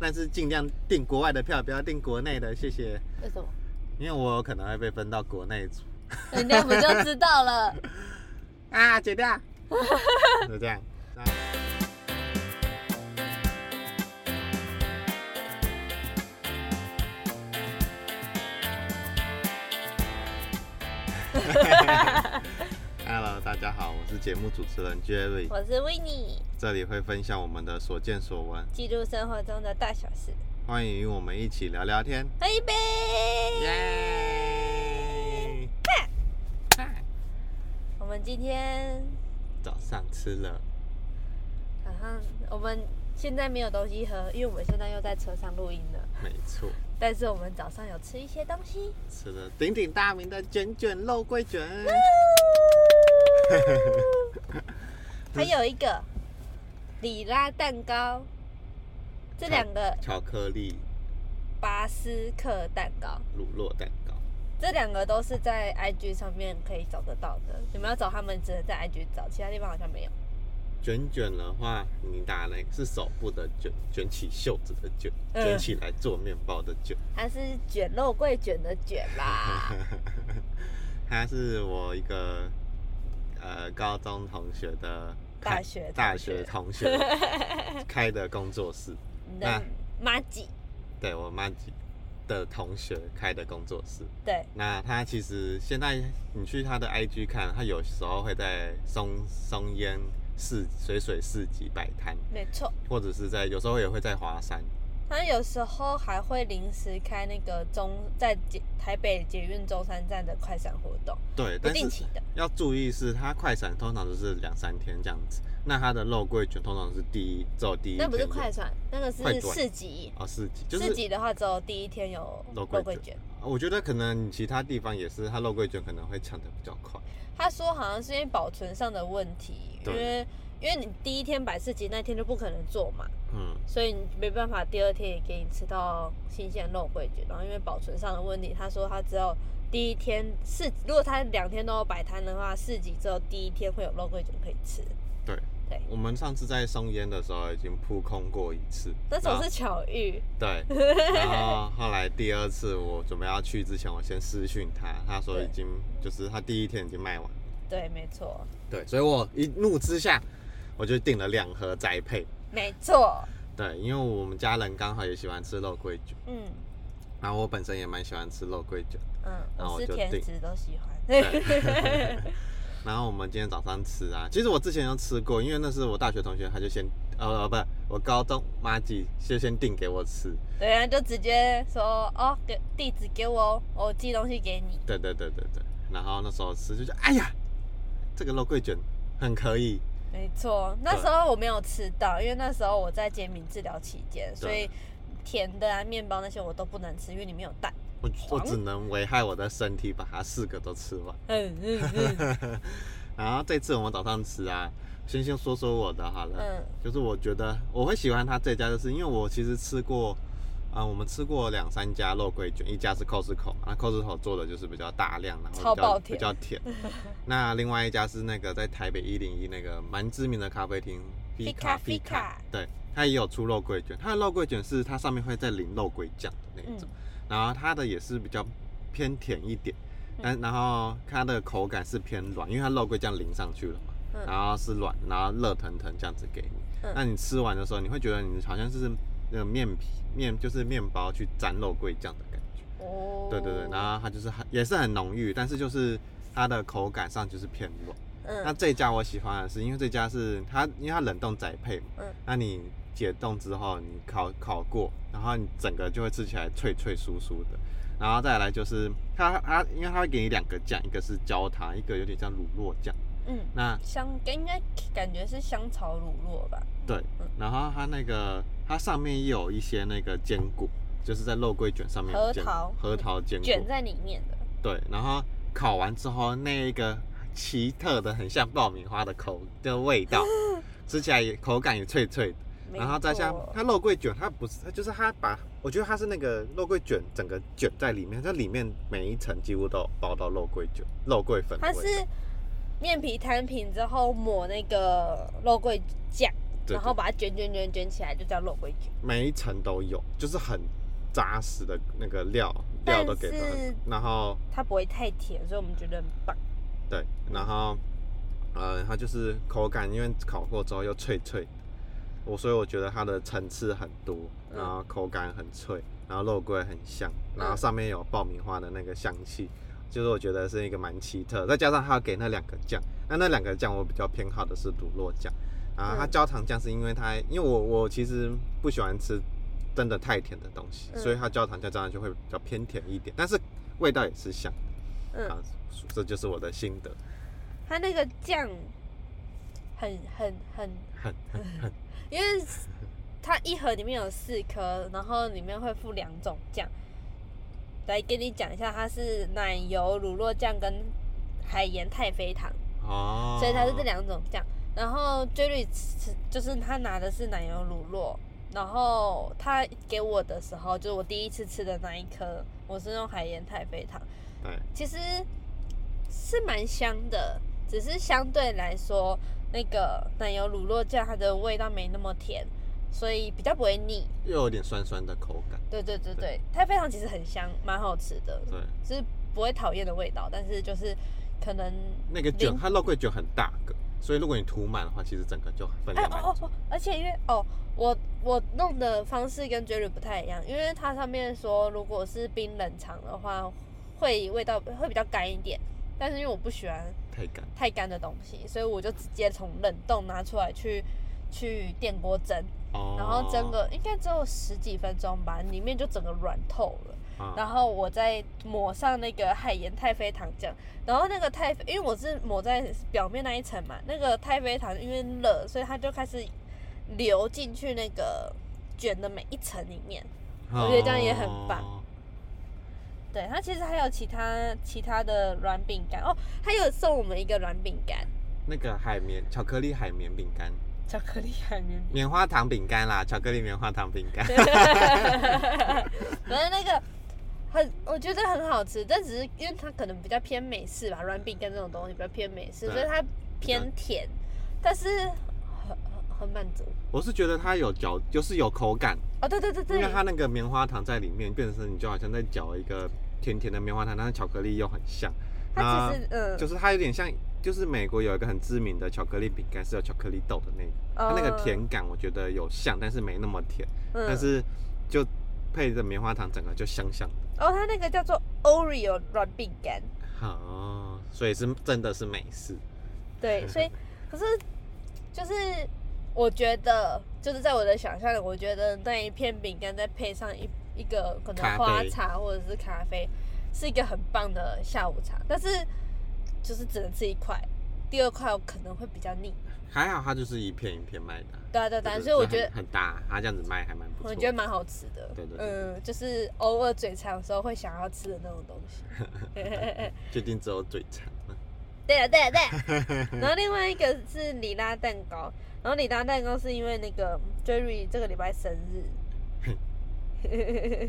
但是尽量订国外的票，不要订国内的，谢谢。为什么？因为我有可能会被分到国内组人家不就知道了？啊，剪掉，就这样。那 Hello，大家好，我是节目主持人 Jerry，我是 w i n n i e 这里会分享我们的所见所闻，记录生活中的大小事，欢迎与我们一起聊聊天。喝一杯。耶！我们今天早上吃了，早上我们现在没有东西喝，因为我们现在又在车上录音了。没错，但是我们早上有吃一些东西，吃了鼎鼎大名的卷卷肉桂卷。还有一个里拉蛋糕，这两个巧克力巴斯克蛋糕，乳酪蛋糕，这两个都是在 IG 上面可以找得到的。你们要找他们，只能在 IG 找，其他地方好像没有。卷卷的话，你打那个是手部的卷，卷起袖子的卷，嗯卷起来做面包的卷。它是卷肉桂卷的卷啦。他是我一个呃高中同学的大学同学大学同学 开的工作室，你的妈吉，对我妈吉的同学开的工作室。对，那他其实现在你去他的 IG 看，他有时候会在松松烟市水水市集摆摊，没错。或者是在有时候也会在华山。它有时候还会临时开那个中在捷台北捷运中山站的快闪活动，对，不但是定期的。要注意是它快闪通常都是两三天这样子，那它的肉桂卷通常是第一只有第一天那不是有快闪，那个是快转市集。哦市集，就是市集的话，只有第一天有肉肉桂卷。我觉得可能其他地方也是，它肉桂卷可能会抢的比较快。他说好像是因为保存上的问题，因对为因为你第一天摆市集那天就不可能做嘛，嗯，所以你没办法第二天也给你吃到新鲜肉桂卷。然后因为保存上的问题，他说他只有第一天市，如果他两天都有摆摊的话，市集只有第一天会有肉桂卷可以吃。对。对我们上次在松烟的时候已经扑空过一次，那种是巧遇，对，然后后来第二次我准备要去之前，我先私讯他，他说已经就是他第一天已经卖完了，对，没错，对，所以我一怒之下，我就订了两盒宅配，没错，对，因为我们家人刚好也喜欢吃肉桂卷，嗯。然后我本身也蛮喜欢吃肉桂卷，嗯，然后我就订食都喜欢。对。然后我们今天早上吃啊，其实我之前就吃过，因为那是我大学同学，他就先呃不，我高中妈吉就先订给我吃，对啊，就直接说哦，给地址给我哦，我寄东西给你。对对对对对，然后那时候吃就觉得哎呀，这个肉桂卷很可以，没错，那时候我没有吃到，因为那时候我在减敏治疗期间，所以甜的啊、面包那些我都不能吃，因为里面有蛋。我我只能危害我的身体，把它四个都吃完。嗯 嗯嗯然后这次我们早上吃啊，先先说说我的好了，嗯，就是我觉得我会喜欢它这家，就是因为我其实吃过，啊、我们吃过两三家肉桂卷，一家是 Costco，那 Costco 做的就是比较大量，然后比较比较甜。那另外一家是那个在台北一零一那个蛮知名的咖啡厅 Fika Fika Fika 对，它也有出肉桂卷，它的肉桂卷是它上面会再淋肉桂酱的那一种，然后它的也是比较偏甜一点，但然后它的口感是偏软，因为它肉桂酱淋上去了嘛，嗯然后是软，然后热腾腾这样子给你。嗯那你吃完的时候，你会觉得你好像是那个面皮面就是面包去沾肉桂酱的感觉。哦，对对对，然后它就是很也是很浓郁，但是就是它的口感上就是偏软。那嗯这家我喜欢的是，因为这家是它，因为它冷冻宅配嘛，嗯那你解冻之后，你烤烤过，然后你整个就会吃起来脆脆酥酥的。然后再来就是它它，因为它会给你两个酱，一个是焦糖，一个有点像乳酪酱。嗯，那香应该感觉是香草乳酪吧？对嗯，然后它那个它上面也有一些那个坚果，就是在肉桂卷上面有坚核桃核桃坚果卷在里面的。对，然后烤完之后那一个奇特的很像爆米花的口的味道，吃起来也口感也脆脆的。没然后再像错它肉桂卷，它不是，它就是它把，我觉得它是那个肉桂卷整个卷在里面，它里面每一层几乎都有包到肉桂卷、肉桂粉味。它是面皮摊平之后抹那个肉桂酱对然后把它卷卷卷卷起来，就叫肉桂卷。每一层都有，就是很扎实的那个料，料都给的但是，然后它不会太甜，所以我们觉得很棒。对，然后呃，它就是口感，因为烤过之后又脆脆，我所以我觉得它的层次很多，嗯然后口感很脆，然后肉桂很香，然后上面有爆米花的那个香气，就是我觉得是一个蛮奇特，再加上它要给那两个酱，那那两个酱我比较偏好的是卤肉酱，然后它嗯焦糖酱是因为它，因为我我其实不喜欢吃真的太甜的东西，嗯所以它焦糖酱这样就会比较偏甜一点，但是味道也是香，嗯啊，这就是我的心得，它那个酱很很很，很很很。因为它一盒里面有四颗，然后里面会附两种酱。来给你讲一下，它是奶油乳酪酱跟海盐太妃糖，哦，所以它是这两种酱。然后 Jerry 吃就是他拿的是奶油乳酪，然后他给我的时候，就是我第一次吃的那一颗，我是用海盐太妃糖。对，其实是蛮香的，只是相对来说，那个奶油乳酪酱它的味道没那么甜，所以比较不会腻。又有点酸酸的口感。对对对对，太妃糖其实很香，蛮好吃的，对，是不会讨厌的味道，但是就是可能那个卷，它肉桂卷很大个，所以如果你涂满的话，其实整个就分哎量蛮足。哦哦哦，而且因为哦，我我弄的方式跟 Jerry 不太一样，因为它上面说如果是冰冷藏的话，会味道会比较干一点，但是因为我不喜欢太干。太干的东西，所以我就直接从冷冻拿出来去去电锅蒸，哦。然后蒸个应该只有十几分钟吧，里面就整个软透了。啊。然后我再抹上那个海盐太妃糖酱，然后那个太妃，因为我是抹在表面那一层嘛，那个太妃糖因为热，所以它就开始流进去那个卷的每一层里面。我觉得这样也很棒。哦对，它其实还有其他其他的软饼干。哦，它有送我们一个软饼干，那个海绵巧克力海绵饼干，巧克力海绵棉花糖饼干啦，巧克力棉花糖饼干。反正那个很，我觉得很好吃，但只是因为它可能比较偏美式吧，软饼干这种东西比较偏美式，所以它偏甜，但是很很很满足。我是觉得它有嚼，就是有口感，哦，对对对对。因为，它那个棉花糖在里面，变成你就好像在嚼一个甜甜的棉花糖，但是巧克力又很像。它其实嗯，就是它有点像，就是美国有一个很知名的巧克力饼干是有巧克力豆的那个，它那个嗯甜感我觉得有像，但是没那么甜，嗯。但是就配着棉花糖，整个就香香的。哦，它那个叫做 Oreo 软饼干，哦，所以是真的是美式，对，所以可是就是我觉得就是在我的想象里，我觉得那一片饼干再配上一一个可能花茶或者是咖啡，是一个很棒的下午茶。但是就是只能吃一块，第二块我可能会比较腻。还好它就是一片一片卖的，对啊对啊对所以我觉得很大，它这样子卖还蛮不错。我觉得蛮好吃的。对对对嗯，就是偶尔嘴馋的时候会想要吃的那种东西。确定只有嘴馋了。对啊，对啊，对啊。然后另外一个是里拉蛋糕，然后里拉蛋糕是因为那个 Jerry 这个礼拜生日，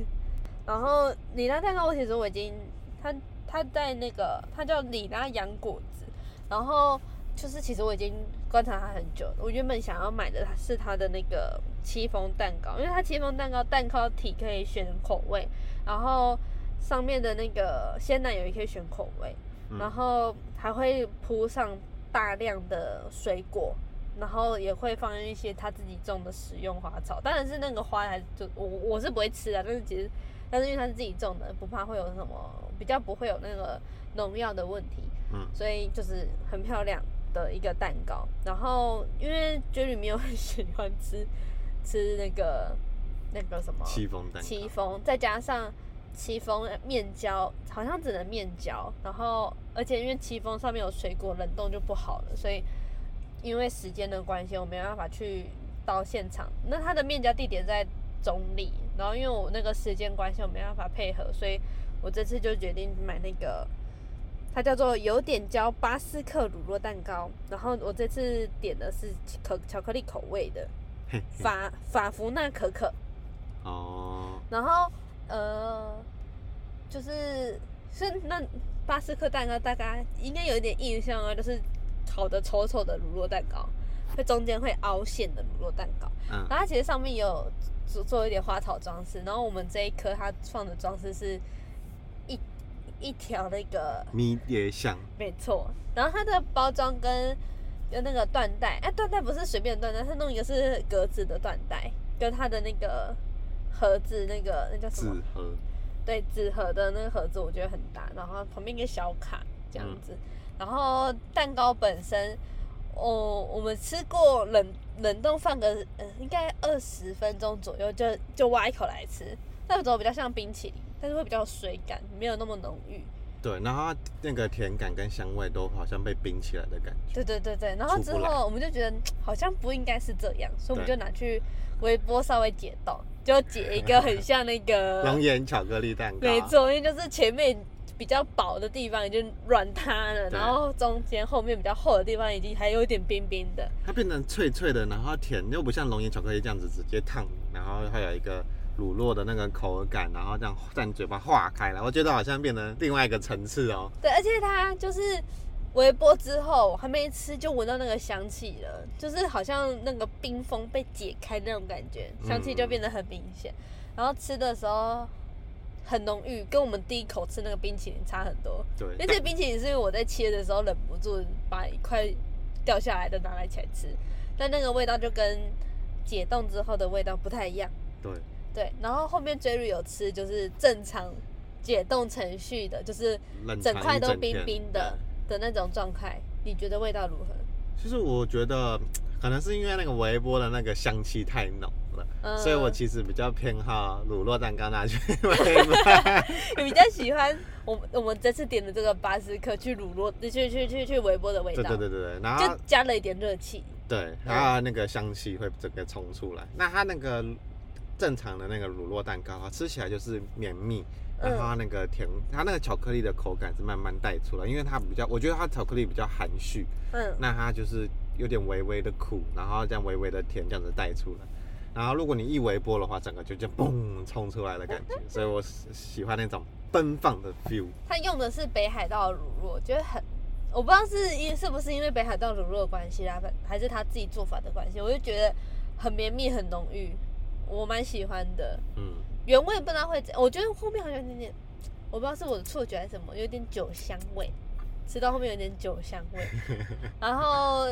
然后里拉蛋糕我其实我已经他他在那个他叫里拉洋果子，然后就是其实我已经观察它很久。我原本想要买的是它的那个戚风蛋糕，因为它戚风蛋糕蛋糕体可以选口味，然后上面的那个鲜奶油也可以选口味。嗯然后还会铺上大量的水果，然后也会放一些他自己种的食用花草。当然是那个花还是就我我是不会吃的，但是其实但是因为他是自己种的，不怕会有什么比较不会有那个农药的问题，嗯所以就是很漂亮的一个蛋糕。然后因为 Jerry 没有很喜欢吃 吃那个那个什么戚风蛋糕，戚风，再加上戚风面胶，好像只能面胶，然后而且因为戚风上面有水果，冷冻就不好了，所以因为时间的关系，我没办法去到现场。那他的面胶地点在中立，然后因为我那个时间关系，我没办法配合，所以我这次就决定买那个。它叫做有点焦巴斯克乳酪蛋糕，然后我这次点的是可巧克力口味的法法芙娜可可，哦，然后呃，就是是那巴斯克蛋糕，大家应该有一点印象啊，就是烤的丑丑的乳酪蛋糕。会中间会凹陷的乳酪蛋糕。嗯然后它其实上面也有做做一点花草装饰，然后我们这一颗它放的装饰是一一条那个迷迭香，没错，然后它的包装跟跟那个缎带，哎，缎带不是随便的缎带，它弄一个是格子的缎带，跟它的那个盒子那个那叫什么？纸？盒，对，纸盒的那个盒子我觉得很大，然后旁边一个小卡这样子，然后蛋糕本身，哦，我们吃过冷冷冻放个呃应该二十分钟左右就就挖一口来吃，那种比较像冰淇淋，但是会比较有水感，没有那么浓郁。对，然后它那个甜感跟香味都好像被冰起来的感觉。对对对对，然后之后我们就觉得嗯好像不应该是这样，所以我们就拿去微波稍微解冻，就解一个很像那个 龙岩巧克力蛋糕，没，错，因为就是前面比较薄的地方已经软塌了，然后中间后面比较厚的地方已经还有一点冰冰的。它变成脆脆的，然后甜，又不像龙岩巧克力这样子直接烫，然后还有一个乳酪的那个口感，然后这样在你嘴巴化开来，我觉得好像变成另外一个层次哦。对，而且它就是微波之后还没吃就闻到那个香气了，就是好像那个冰封被解开那种感觉，香气就变得很明显。然后吃的时候很浓郁，跟我们第一口吃那个冰淇淋差很多。对，而且冰淇淋是因为我在切的时候忍不住把一块掉下来的拿来起来吃，但那个味道就跟解冻之后的味道不太一样。对，对，然后后面 Jerry 有吃就是正常解冻程序的，就是冷整块都冰冰的的那种状态，你觉得味道如何？其实我觉得可能是因为那个微波的那个香气太浓了，嗯所以我其实比较偏好乳酪蛋糕拿去微波。你比较喜欢我们我们这次点的这个巴斯克去乳酪去去去去微波的味道，对对对对，然后就加了一点热气。对，然后那个香气会整个冲出来。那它那个正常的那个乳酪蛋糕啊，吃起来就是绵密，然后它那个甜，它那个巧克力的口感是慢慢带出来，因为它比较，我觉得它巧克力比较含蓄，嗯，那它就是有点微微的苦，然后这样微微的甜这样子带出来。然后如果你一微波的话，整个就就嘣冲出来的感觉，所以我喜喜欢那种奔放的 feel。它用的是北海道乳酪，我觉得很，我不知道是因是不是因为北海道乳酪的关系啦，还是他自己做法的关系，我就觉得很绵密、很浓郁，我蛮喜欢的。嗯，原味不知道会怎，我觉得后面好像有点点，我不知道是我的错觉还是什么，有点酒香味，吃到后面有点酒香味，然后。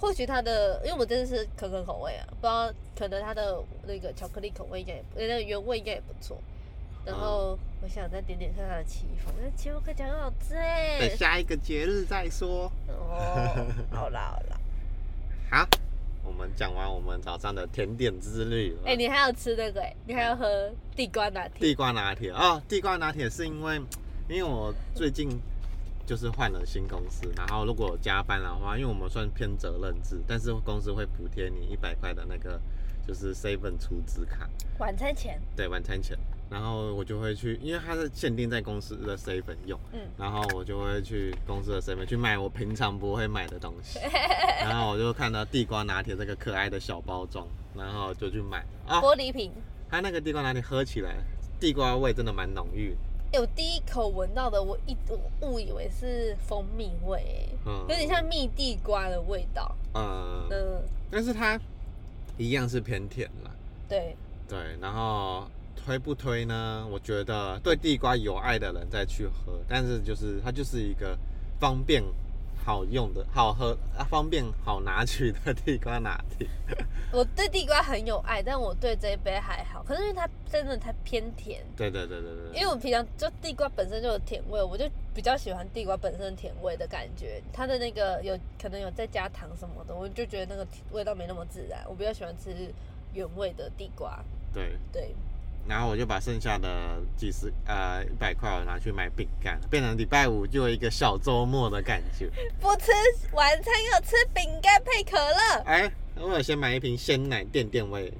或许它的，因为我真的是可可口味啊，不知道可能它的那个巧克力口味应该也，那个原味应该也不错。然后我想再点点看它的戚风，那戚风看起来很好吃哎等。下一个节日再说。哦，好啦好啦，好，我们讲完我们早上的甜点之旅了。哎、你还要吃那个哎、你还要喝地瓜拿铁。地瓜拿铁哦，地瓜拿铁是因为，因为我最近就是换了新公司，然后如果加班的话，因为我们算偏责任制，但是公司会补贴你一百块的那个就是 seven 储值卡，晚餐钱，对晚餐钱，然后我就会去，因为它是限定在公司的 seven 用，嗯，然后我就会去公司的 seven 去买我平常不会买的东西，然后我就看到地瓜拿铁这个可爱的小包装，然后就去买啊，玻璃瓶。它那个地瓜拿铁喝起来，地瓜味真的蛮浓郁的。哎、我第一口闻到的，我一我误以为是蜂蜜味、欸，嗯有点像蜜地瓜的味道。嗯，嗯，但是它一样是偏甜啦。对，对，然后推不推呢？我觉得对地瓜有爱的人再去喝，但是就是它就是一个方便、好用的、好喝、啊方便好拿取的地瓜拿铁。我对地瓜很有爱，但我对这一杯还好。可是因为它真的太偏甜，对对对对对。因为我平常就地瓜本身就有甜味，我就比较喜欢地瓜本身甜味的感觉。它的那个有可能有再加糖什么的，我就觉得那个味道没那么自然。我比较喜欢吃原味的地瓜。对，对，然后我就把剩下的几十呃一百块我拿去买饼干，变成礼拜五就有一个小周末的感觉。不吃晚餐要吃饼干配可乐。哎，我有先买一瓶鲜奶垫垫胃。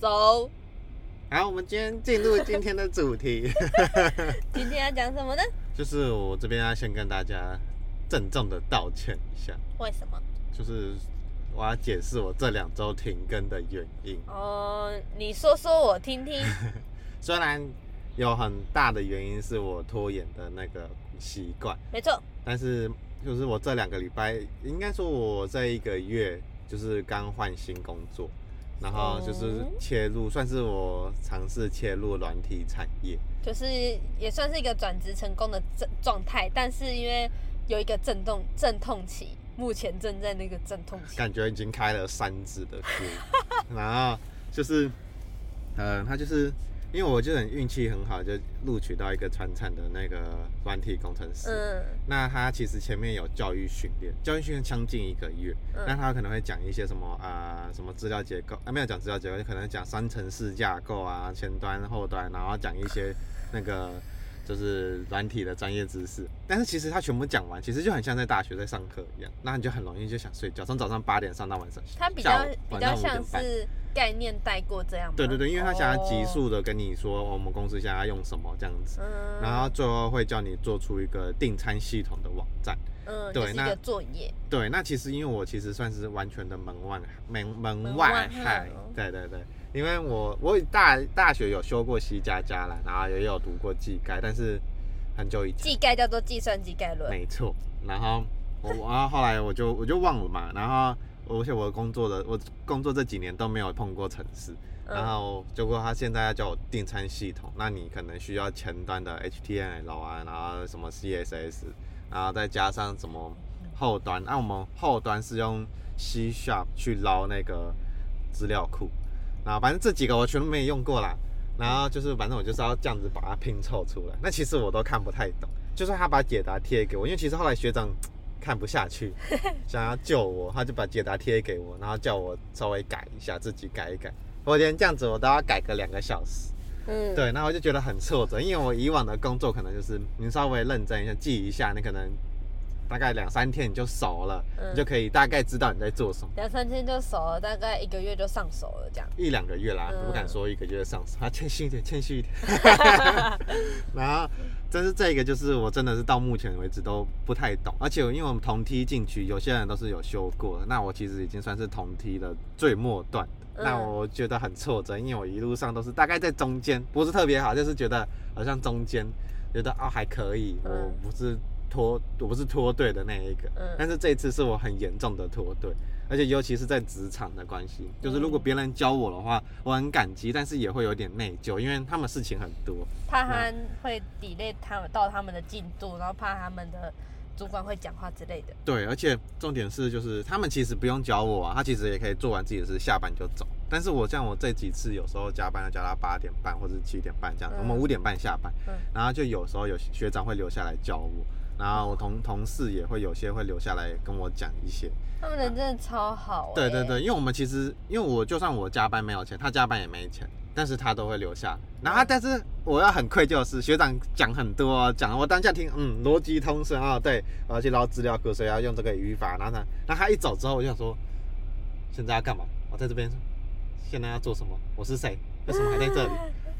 So，好，我们今天进入今天的主题，今天要讲什么呢？就是我这边要先跟大家郑重的道歉一下，为什么？就是我要解释我这两周停更的原因。哦、你说说我听听。虽然有很大的原因是我拖延的那个习惯，没错，但是就是我这两个礼拜，应该说我这一个月就是刚换新工作，然后就是哦切入，算是我尝试切入软体产业。就是也算是一个转职成功的状状态，但是因为有一个震动阵痛期，目前正在那个阵痛期。感觉已经开了三支的课，然后就是，呃，他就是因为我就很运气很好，就录取到一个传产的那个软体工程师。嗯那他其实前面有教育训练，教育训练将近一个月，那嗯他可能会讲一些什么啊、呃什么资料结构啊，没有讲资料结构，就可能讲三层式架构啊，前端后端，然后讲一些那个就是软体的专业知识。但是其实他全部讲完，其实就很像在大学在上课一样，那你就很容易就想睡觉，从早上八点上到晚上，他比较比较像。是概念带过这样吗？对对对，因为他想要急哦，速的跟你说、哦我们公司现在要用什么这样子，嗯，然后最后会叫你做出一个订餐系统的网站。嗯，对那作业，对，那其实因为我其实算是完全的门外门门门外外汉汉哦，对对对，因为我我大大学有修过 C 加加啦，然后也有读过技概，但是很久以前，技概叫做计算机概论。没错，然后我然后后来我就我就忘了嘛，然后而且我工作的我工作这几年都没有碰过城市，然嗯后结果他现在要叫我订餐系统，那你可能需要前端的 HTML 啊，然后什么 CSS，然后再加上什么后端，那、我们后端是用 C Sharp 去捞那个资料库，然后反正这几个我全都没用过啦。然后就是反正我就是要这样子把它拼凑出来，那其实我都看不太懂，就是他把解答贴给我，因为其实后来学长看不下去，想要救我，他就把解答贴给我，然后叫我稍微改一下，自己改一改。我连这样子我都要改个两个小时，嗯，对，那我就觉得很挫折，因为我以往的工作可能就是你稍微认真一下，记一下，你可能大概两三天你就熟了，嗯你就可以大概知道你在做什么。两三天就熟了，大概一个月就上手了，这样。一两个月啦，嗯不敢说一个月上手，啊，谦虚一点，谦虚一点。然后，但是这个就是我真的是到目前为止都不太懂，而且因为我们同梯进去，有些人都是有修过的，那我其实已经算是同梯的最末段那我觉得很挫折，因为我一路上都是大概在中间，不是特别好，就是觉得好像中间，觉得哦还可以，我嗯不是脱，我不是脱队的那一个。嗯但是这一次是我很严重的脱队，而且尤其是在职场的关系，就是如果嗯别人教我的话，我很感激，但是也会有点内疚，因为他们事情很多。怕他会 delay 他们到他们的进度，然后怕他们的主管会讲话之类的。对，而且重点是，就是他们其实不用教我啊，他其实也可以做完自己的事，下班就走。但是我像我这几次有时候加班要加到八点半或者七点半这样，嗯我们五点半下班，嗯然后就有时候有学长会留下来教我，然后我同同事也会有些会留下来跟我讲一些。他们人真的超好、欸。对对对，因为我们其实，因为我就算我加班没有钱，他加班也没钱，但是他都会留下。然后，但是我要很愧疚的是，学长讲很多哦，讲我当下听，嗯，逻辑通顺啊，对，我要去捞资料库，所以要用这个语法。然后他，然后他一走之后，我就想说，现在要干嘛？我在这边，现在要做什么？我是谁？为什么还在这里？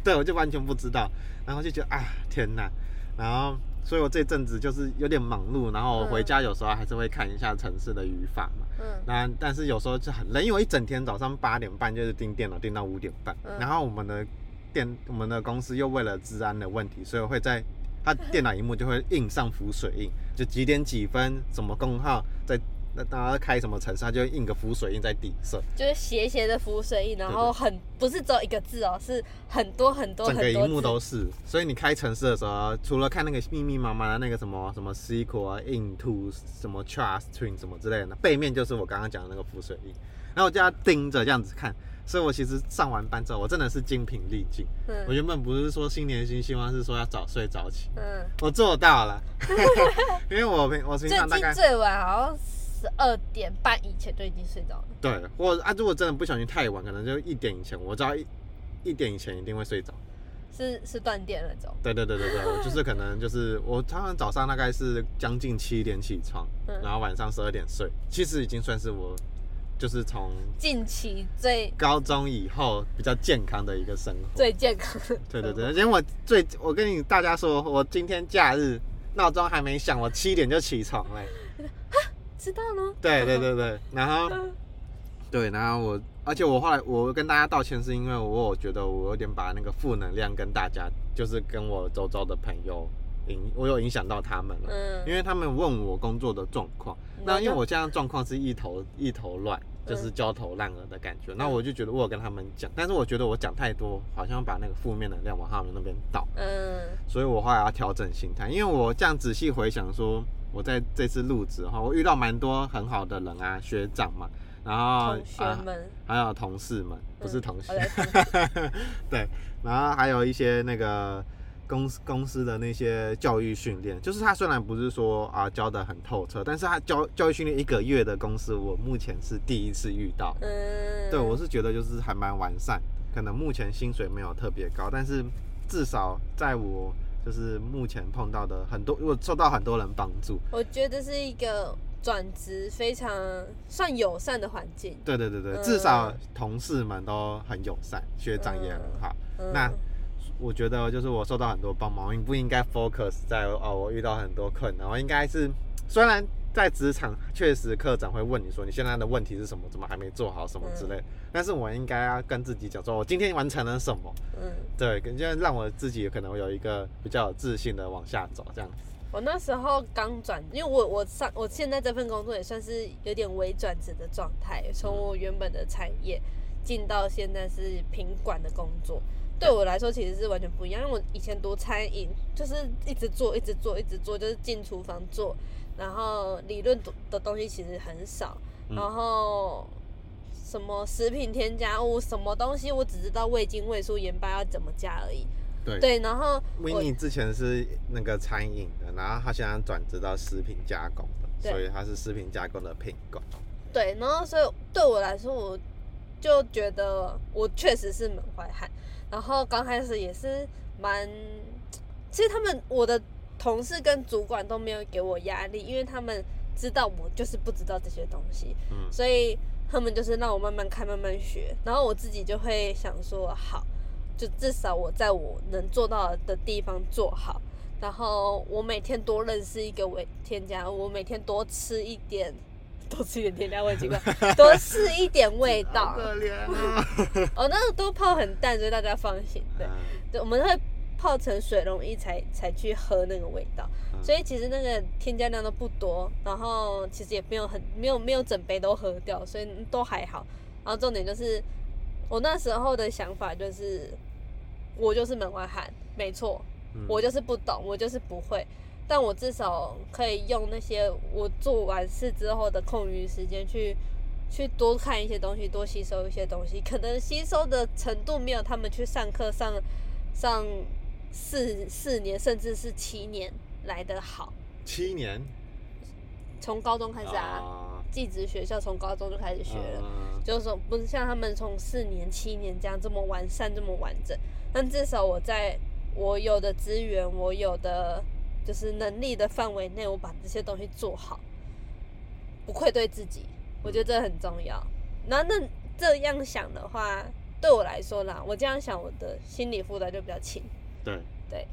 对，我就完全不知道，然后就觉得啊，天哪！然后，所以我这阵子就是有点忙碌，然后回嗯家有时候还是会看一下城市的语法嘛。嗯那但是有时候就很累，因为我一整天早上八点半就是盯电脑盯到五点半，嗯然后我们的电我们的公司又为了治安的问题，所以会在它电脑荧幕就会印上浮水印，就几点几分什么工号在。那大家开什么城市，它就印个浮水印在底色，就是斜斜的浮水印，然后很不是只有一个字哦，是很多很多整个荧幕都。是。所以你开城市的时候，除了看那个密密麻麻的那个什么什么 SQL 啊、into 什么 Trust string 什么之类的，背面就是我刚刚讲的那个浮水印，然后我就要盯着这样子看。所以我其实上完班之后，我真的是精疲力尽。嗯我嗯原本不是说新年新希望，是说要早睡早起，嗯，我做到了。因为我平我平最常大概近最晚好像十二点半以前就已经睡着了。对，或啊，如果真的不小心太晚，可能就一点以前，我知道一一点以前一定会睡着。是是断电那种。对对对对对，我就是可能就是我常常早上大概是将近七点起床，嗯然后晚上十二点睡，其实已经算是我就是从近期最高中以后比较健康的一个生活。最健康的。对对对，因为我最我跟你大家说，我今天假日闹钟还没响，我七点就起床嘞。知道呢。对对对对，然后对，然后我，而且我后来我跟大家道歉，是因为我有觉得我有点把那个负能量跟大家，就是跟我周遭的朋友影，我有影响到他们了，嗯，因为他们问我工作的状况，那因为我现在状况是一头一头乱，就是焦头烂额的感觉，那我就觉得我有跟他们讲，但是我觉得我讲太多，好像把那个负面能量往他们那边倒，嗯，所以我后来要调整心态，因为我这样仔细回想说，我在这次入职哈，我遇到蛮多很好的人啊，学长嘛，然后同学啊们，还有同事们，不是嗯同事哦，对同事对，然后还有一些那个公司公司的那些教育训练，就是他虽然不是说啊教的很透彻，但是他教教育训练一个月的公司，我目前是第一次遇到。嗯，对我是觉得就是还蛮完善，可能目前薪水没有特别高，但是至少在我就是目前碰到的很多，我受到很多人帮助。我觉得是一个转职非常算友善的环境。对对对对，嗯至少同事们都很友善，学长也很好。嗯那我觉得就是我受到很多帮忙，你不应该 focus 在哦，我遇到很多困难，我应该是虽然在职场确实科长会问你说你现在的问题是什么，怎么还没做好什么之类，但是我应该要跟自己讲说，我今天完成了什么，嗯，对，跟就让我自己可能有一个比较有自信的往下走，这样子。我那时候刚转，因为我我上我现在这份工作也算是有点微转职的状态，从我原本的产业进到现在是品管的工作，对我来说其实是完全不一样。因为我以前读餐饮，就是一直做，一直做，一直做，就是进厨房做，然后理论的东西其实很少，嗯然后什么食品添加物，什么东西我只知道味精、味素、盐巴要怎么加而已。对对，然后维尼之前是那个餐饮的，然后他现在转职到食品加工的，所以他是食品加工的品管。对，然后所以对我来说，我就觉得我确实是门外汉。然后刚开始也是蛮，其实他们我的同事跟主管都没有给我压力，因为他们知道我就是不知道这些东西，嗯，所以他们就是让我慢慢看、慢慢学。然后我自己就会想说，好，就至少我在我能做到的地方做好。然后我每天多认识一个味添加物，我每天多吃一点，多吃一点添加味奇怪，多 试一点味道。可怜啊！哦，那个都泡很淡，所以大家放心。对，嗯对，我们会泡成水溶液才才去喝那个味道，嗯所以其实那个添加量都不多，然后其实也没有很没有没有整杯都喝掉，所以都还好。然后重点就是我那时候的想法就是，我就是门外汉，没错，嗯我就是不懂，我就是不会，但我至少可以用那些我做完事之后的空余时间去去多看一些东西，多吸收一些东西。可能吸收的程度没有他们去上课上上四四年甚至是七年来的好。七年从高中开始啊，啊，技职学校从高中就开始学了。嗯就是说不是像他们从四年、七年这样这么完善、这么完整，但至少我在我有的资源、我有的就是能力的范围内，我把这些东西做好，不愧对自己，我觉得这很重要。那那这样想的话，对我来说啦，我这样想，我的心理负担就比较轻，对对，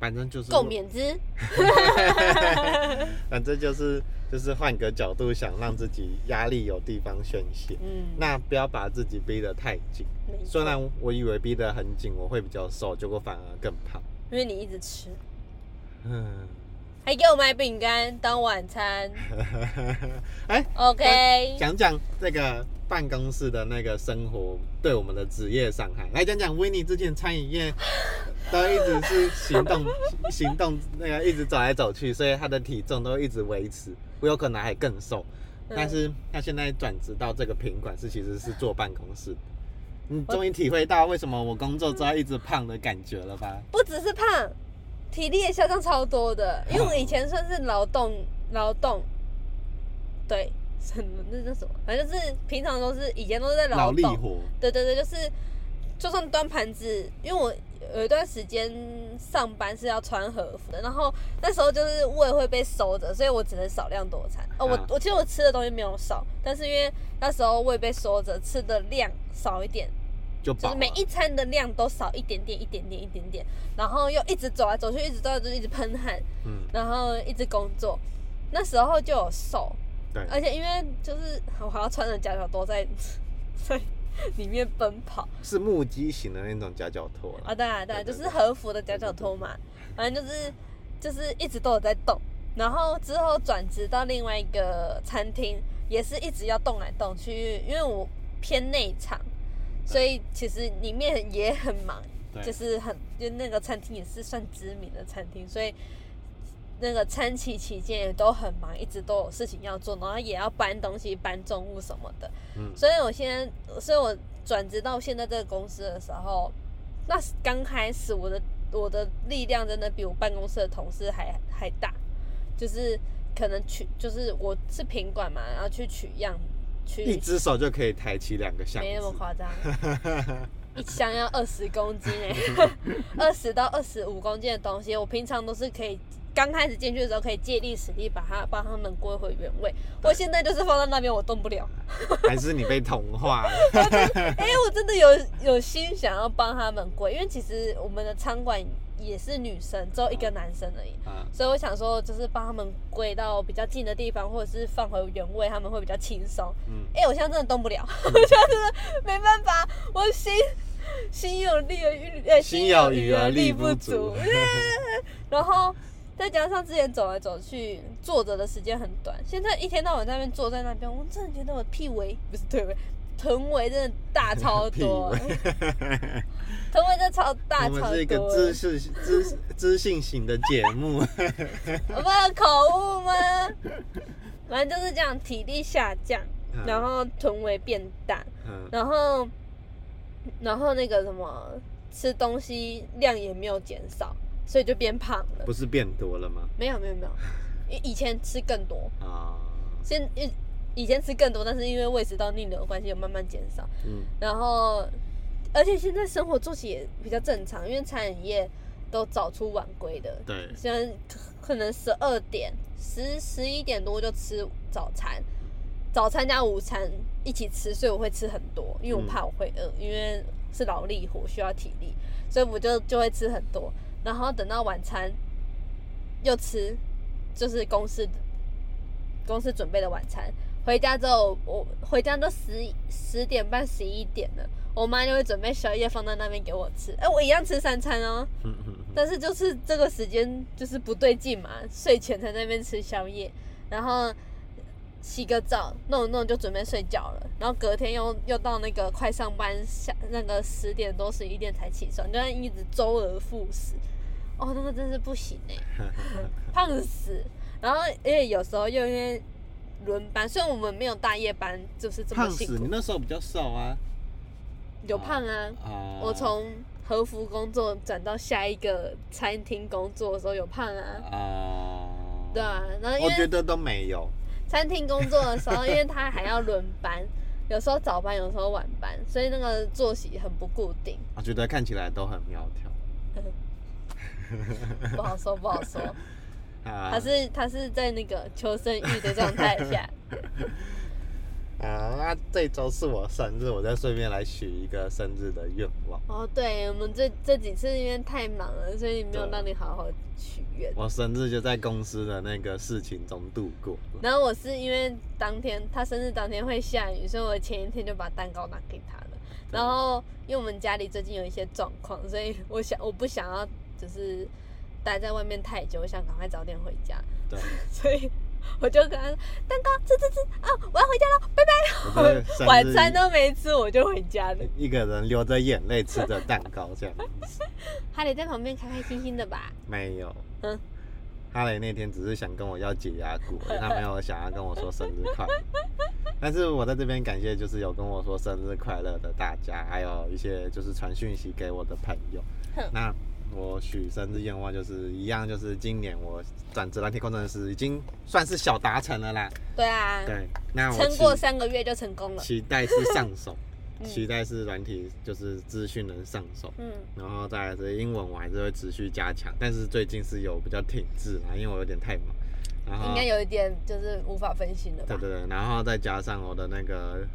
反正就是够免之。反正就是就是换个角度想，让自己压力有地方宣泄。嗯，那不要把自己逼得太紧。虽然我以为逼得很紧，我会比较瘦，结果反而更胖。因为你一直吃，嗯，还给我买饼干当晚餐 哎，，OK。讲讲这个办公室的那个生活对我们的职业伤害。来讲讲维尼之前餐饮业都一直是行动 行动那个一直走来走去，所以他的体重都一直维持，我有可能还更瘦。嗯但是他现在转职到这个品管是其实是坐办公室。你终于体会到为什么我工作之后一直胖的感觉了吧？不只是胖，体力也下降超多的。因为我以前算是劳动劳动，对，什么那叫什么？反正就是平常都是以前都是在劳力活，对对对，就是就算端盘子，因为我有一段时间上班是要穿和服的，然后那时候就是胃会被收着，所以我只能少量多餐。哦，我啊我其实我吃的东西没有少，但是因为那时候胃被收着，吃的量少一点，就饱就是每一餐的量都少一点点，一点点，一点点，然后又一直走来走去，一直走来走去，一直喷汗，嗯，然后一直工作，那时候就有瘦，对，而且因为就是我还要穿着夹脚拖在 在里面奔跑。是木屐型的那种夹脚拖啦。啊，对啊对啊，就是和服的夹脚拖嘛，反正就是就是一直都有在动，然后之后转职到另外一个餐厅，也是一直要动来动去，因为我偏内场，所以其实里面也很忙，就是很就那个餐厅也是算知名的餐厅，所以那个餐期期间也都很忙，一直都有事情要做，然后也要搬东西、搬重物什么的。嗯，所以我现在，所以我转职到现在这个公司的时候，那是刚开始我的我的力量真的比我办公室的同事还还大，就是可能取就是我是品管嘛，然后去取样去一只手就可以抬起两个箱没那么。夸张，一箱要二十公斤哎、二十到二十五公斤的东西，我平常都是可以。刚开始进去的时候，可以借力使力把它帮他们归回原位。我现在就是放在那边，我动不了。还是你被同化了？哎、我真的有有心想要帮他们归，因为其实我们的餐馆也是女生，只有一个男生而已，啊，所以我想说，就是帮他们归到比较近的地方，或者是放回原位，他们会比较轻松。嗯，哎、我现在真的动不了，我现在真的没办法，我心心有力而力，呃，心有余而力不不足。然后再加上之前走来走去，坐着的时间很短，现在一天到晚在那边坐在那边，我真的觉得我屁围不是腿围，臀围真的大超多，味臀围真超大。我们是一个知识知知性型的节目。我不有口误吗？反正就是这样，体力下降，嗯然后臀围变大，嗯，然后然后那个什么吃东西量也没有减少，所以就变胖了不。是变多了吗？没有没有没有，以以前吃更多，啊，现以以前吃更多，但是因为胃食道逆流的关系，有慢慢减少。嗯，然后，而且现在生活作息也比较正常，因为餐饮业都早出晚归的。对，虽然可能十二点、十十一点多就吃早餐，早餐加午餐一起吃，所以我会吃很多，因为我嗯怕我会饿，因为是劳力活需要体力，所以我就就会吃很多，然后等到晚餐又吃，就是公司公司准备的晚餐。回家之后，我回家都十十点半、十一点了，我妈就会准备宵夜放在那边给我吃。哎、我一样吃三餐哦，但是就是这个时间就是不对劲嘛，睡前才在那边吃宵夜，然后洗个澡弄一弄就准备睡觉了，然后隔天又又到那个快上班下那个十点多十一点才起床，就这样一直周而复始，哦，那个真是不行哎、胖死。然后因为有时候又因为轮班，虽然我们没有大夜班，就是这么胖死！辛苦你，那时候比较瘦啊。有胖啊，啊，我从和服工作转到下一个餐厅工作的时候有胖啊，啊，对啊，然后因为我觉得都没有。餐厅工作的时候，因为他还要轮班，有时候早班，有时候晚班，所以那个作息很不固定，我觉得看起来都很苗条。不好说，不好说。啊，他是他是在那个求生欲的状态下，啊，那这周是我生日，我再顺便来许一个生日的愿望。哦，对，我们这这几次因为太忙了，所以没有让你好好许愿。我生日就在公司的那个事情中度过。然后我是因为当天他生日当天会下雨，所以我前一天就把蛋糕拿给他了。然后因为我们家里最近有一些状况，所以我想我不想要就是待在外面太久，我想赶快早点回家，对，所以 我就跟他说蛋糕吃吃吃啊，我要回家了，拜拜。晚餐都没吃，我就回家了。一个人流着眼泪吃着蛋糕这样子。哈雷在旁边开开心心的吧？没有，嗯，哈雷那天只是想跟我要解压骨，他没有想要跟我说生日快乐。但是我在这边感谢，就是有跟我说生日快乐的大家，还有一些就是传讯息给我的朋友。那我许生日愿望就是一样，就是今年我转职蓝铁工程师已经算是小达成了啦。对啊，对，那我撑过三个月就成功了。期待是上手，嗯期待是软体就是资讯能上手。嗯，然后再来是英文，我还是会持续加强，但是最近是有比较停滞啦，因为我有点太忙。然后应该有一点就是无法分心了吧对？对对，然后再加上我的那个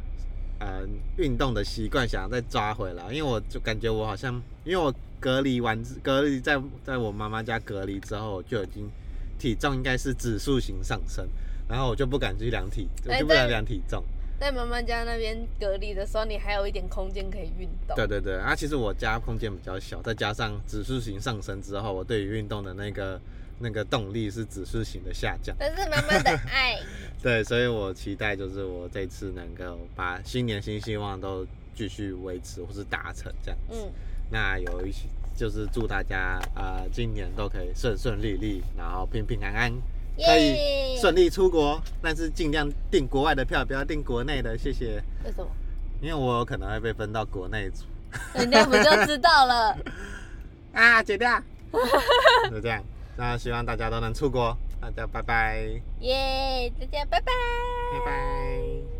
呃运动的习惯，想要再抓回来，因为我就感觉我好像，因为我隔离完隔离在在我妈妈家隔离之后，就已经体重应该是指数型上升，然后我就不敢去量体，就不敢量体重。在妈妈家那边隔离的时候，你还有一点空间可以运动。对对对，啊，其实我家空间比较小，再加上指数型上升之后，我对于运动的那个那个动力是指数型的下降。但是妈妈的爱，对，所以我期待就是我这次能够把新年新希望都继续维持或是达成这样子。嗯，那有一些就是祝大家啊、呃今年都可以顺顺利利，然后平平安安，可以耶顺利出国，但是尽量订国外的票，不要订国内的，谢谢。为什么？因为我有可能会被分到国内组人家不就知道了？啊，剪掉。就这样，那希望大家都能出国，大家拜拜，耶，大家拜拜。拜拜。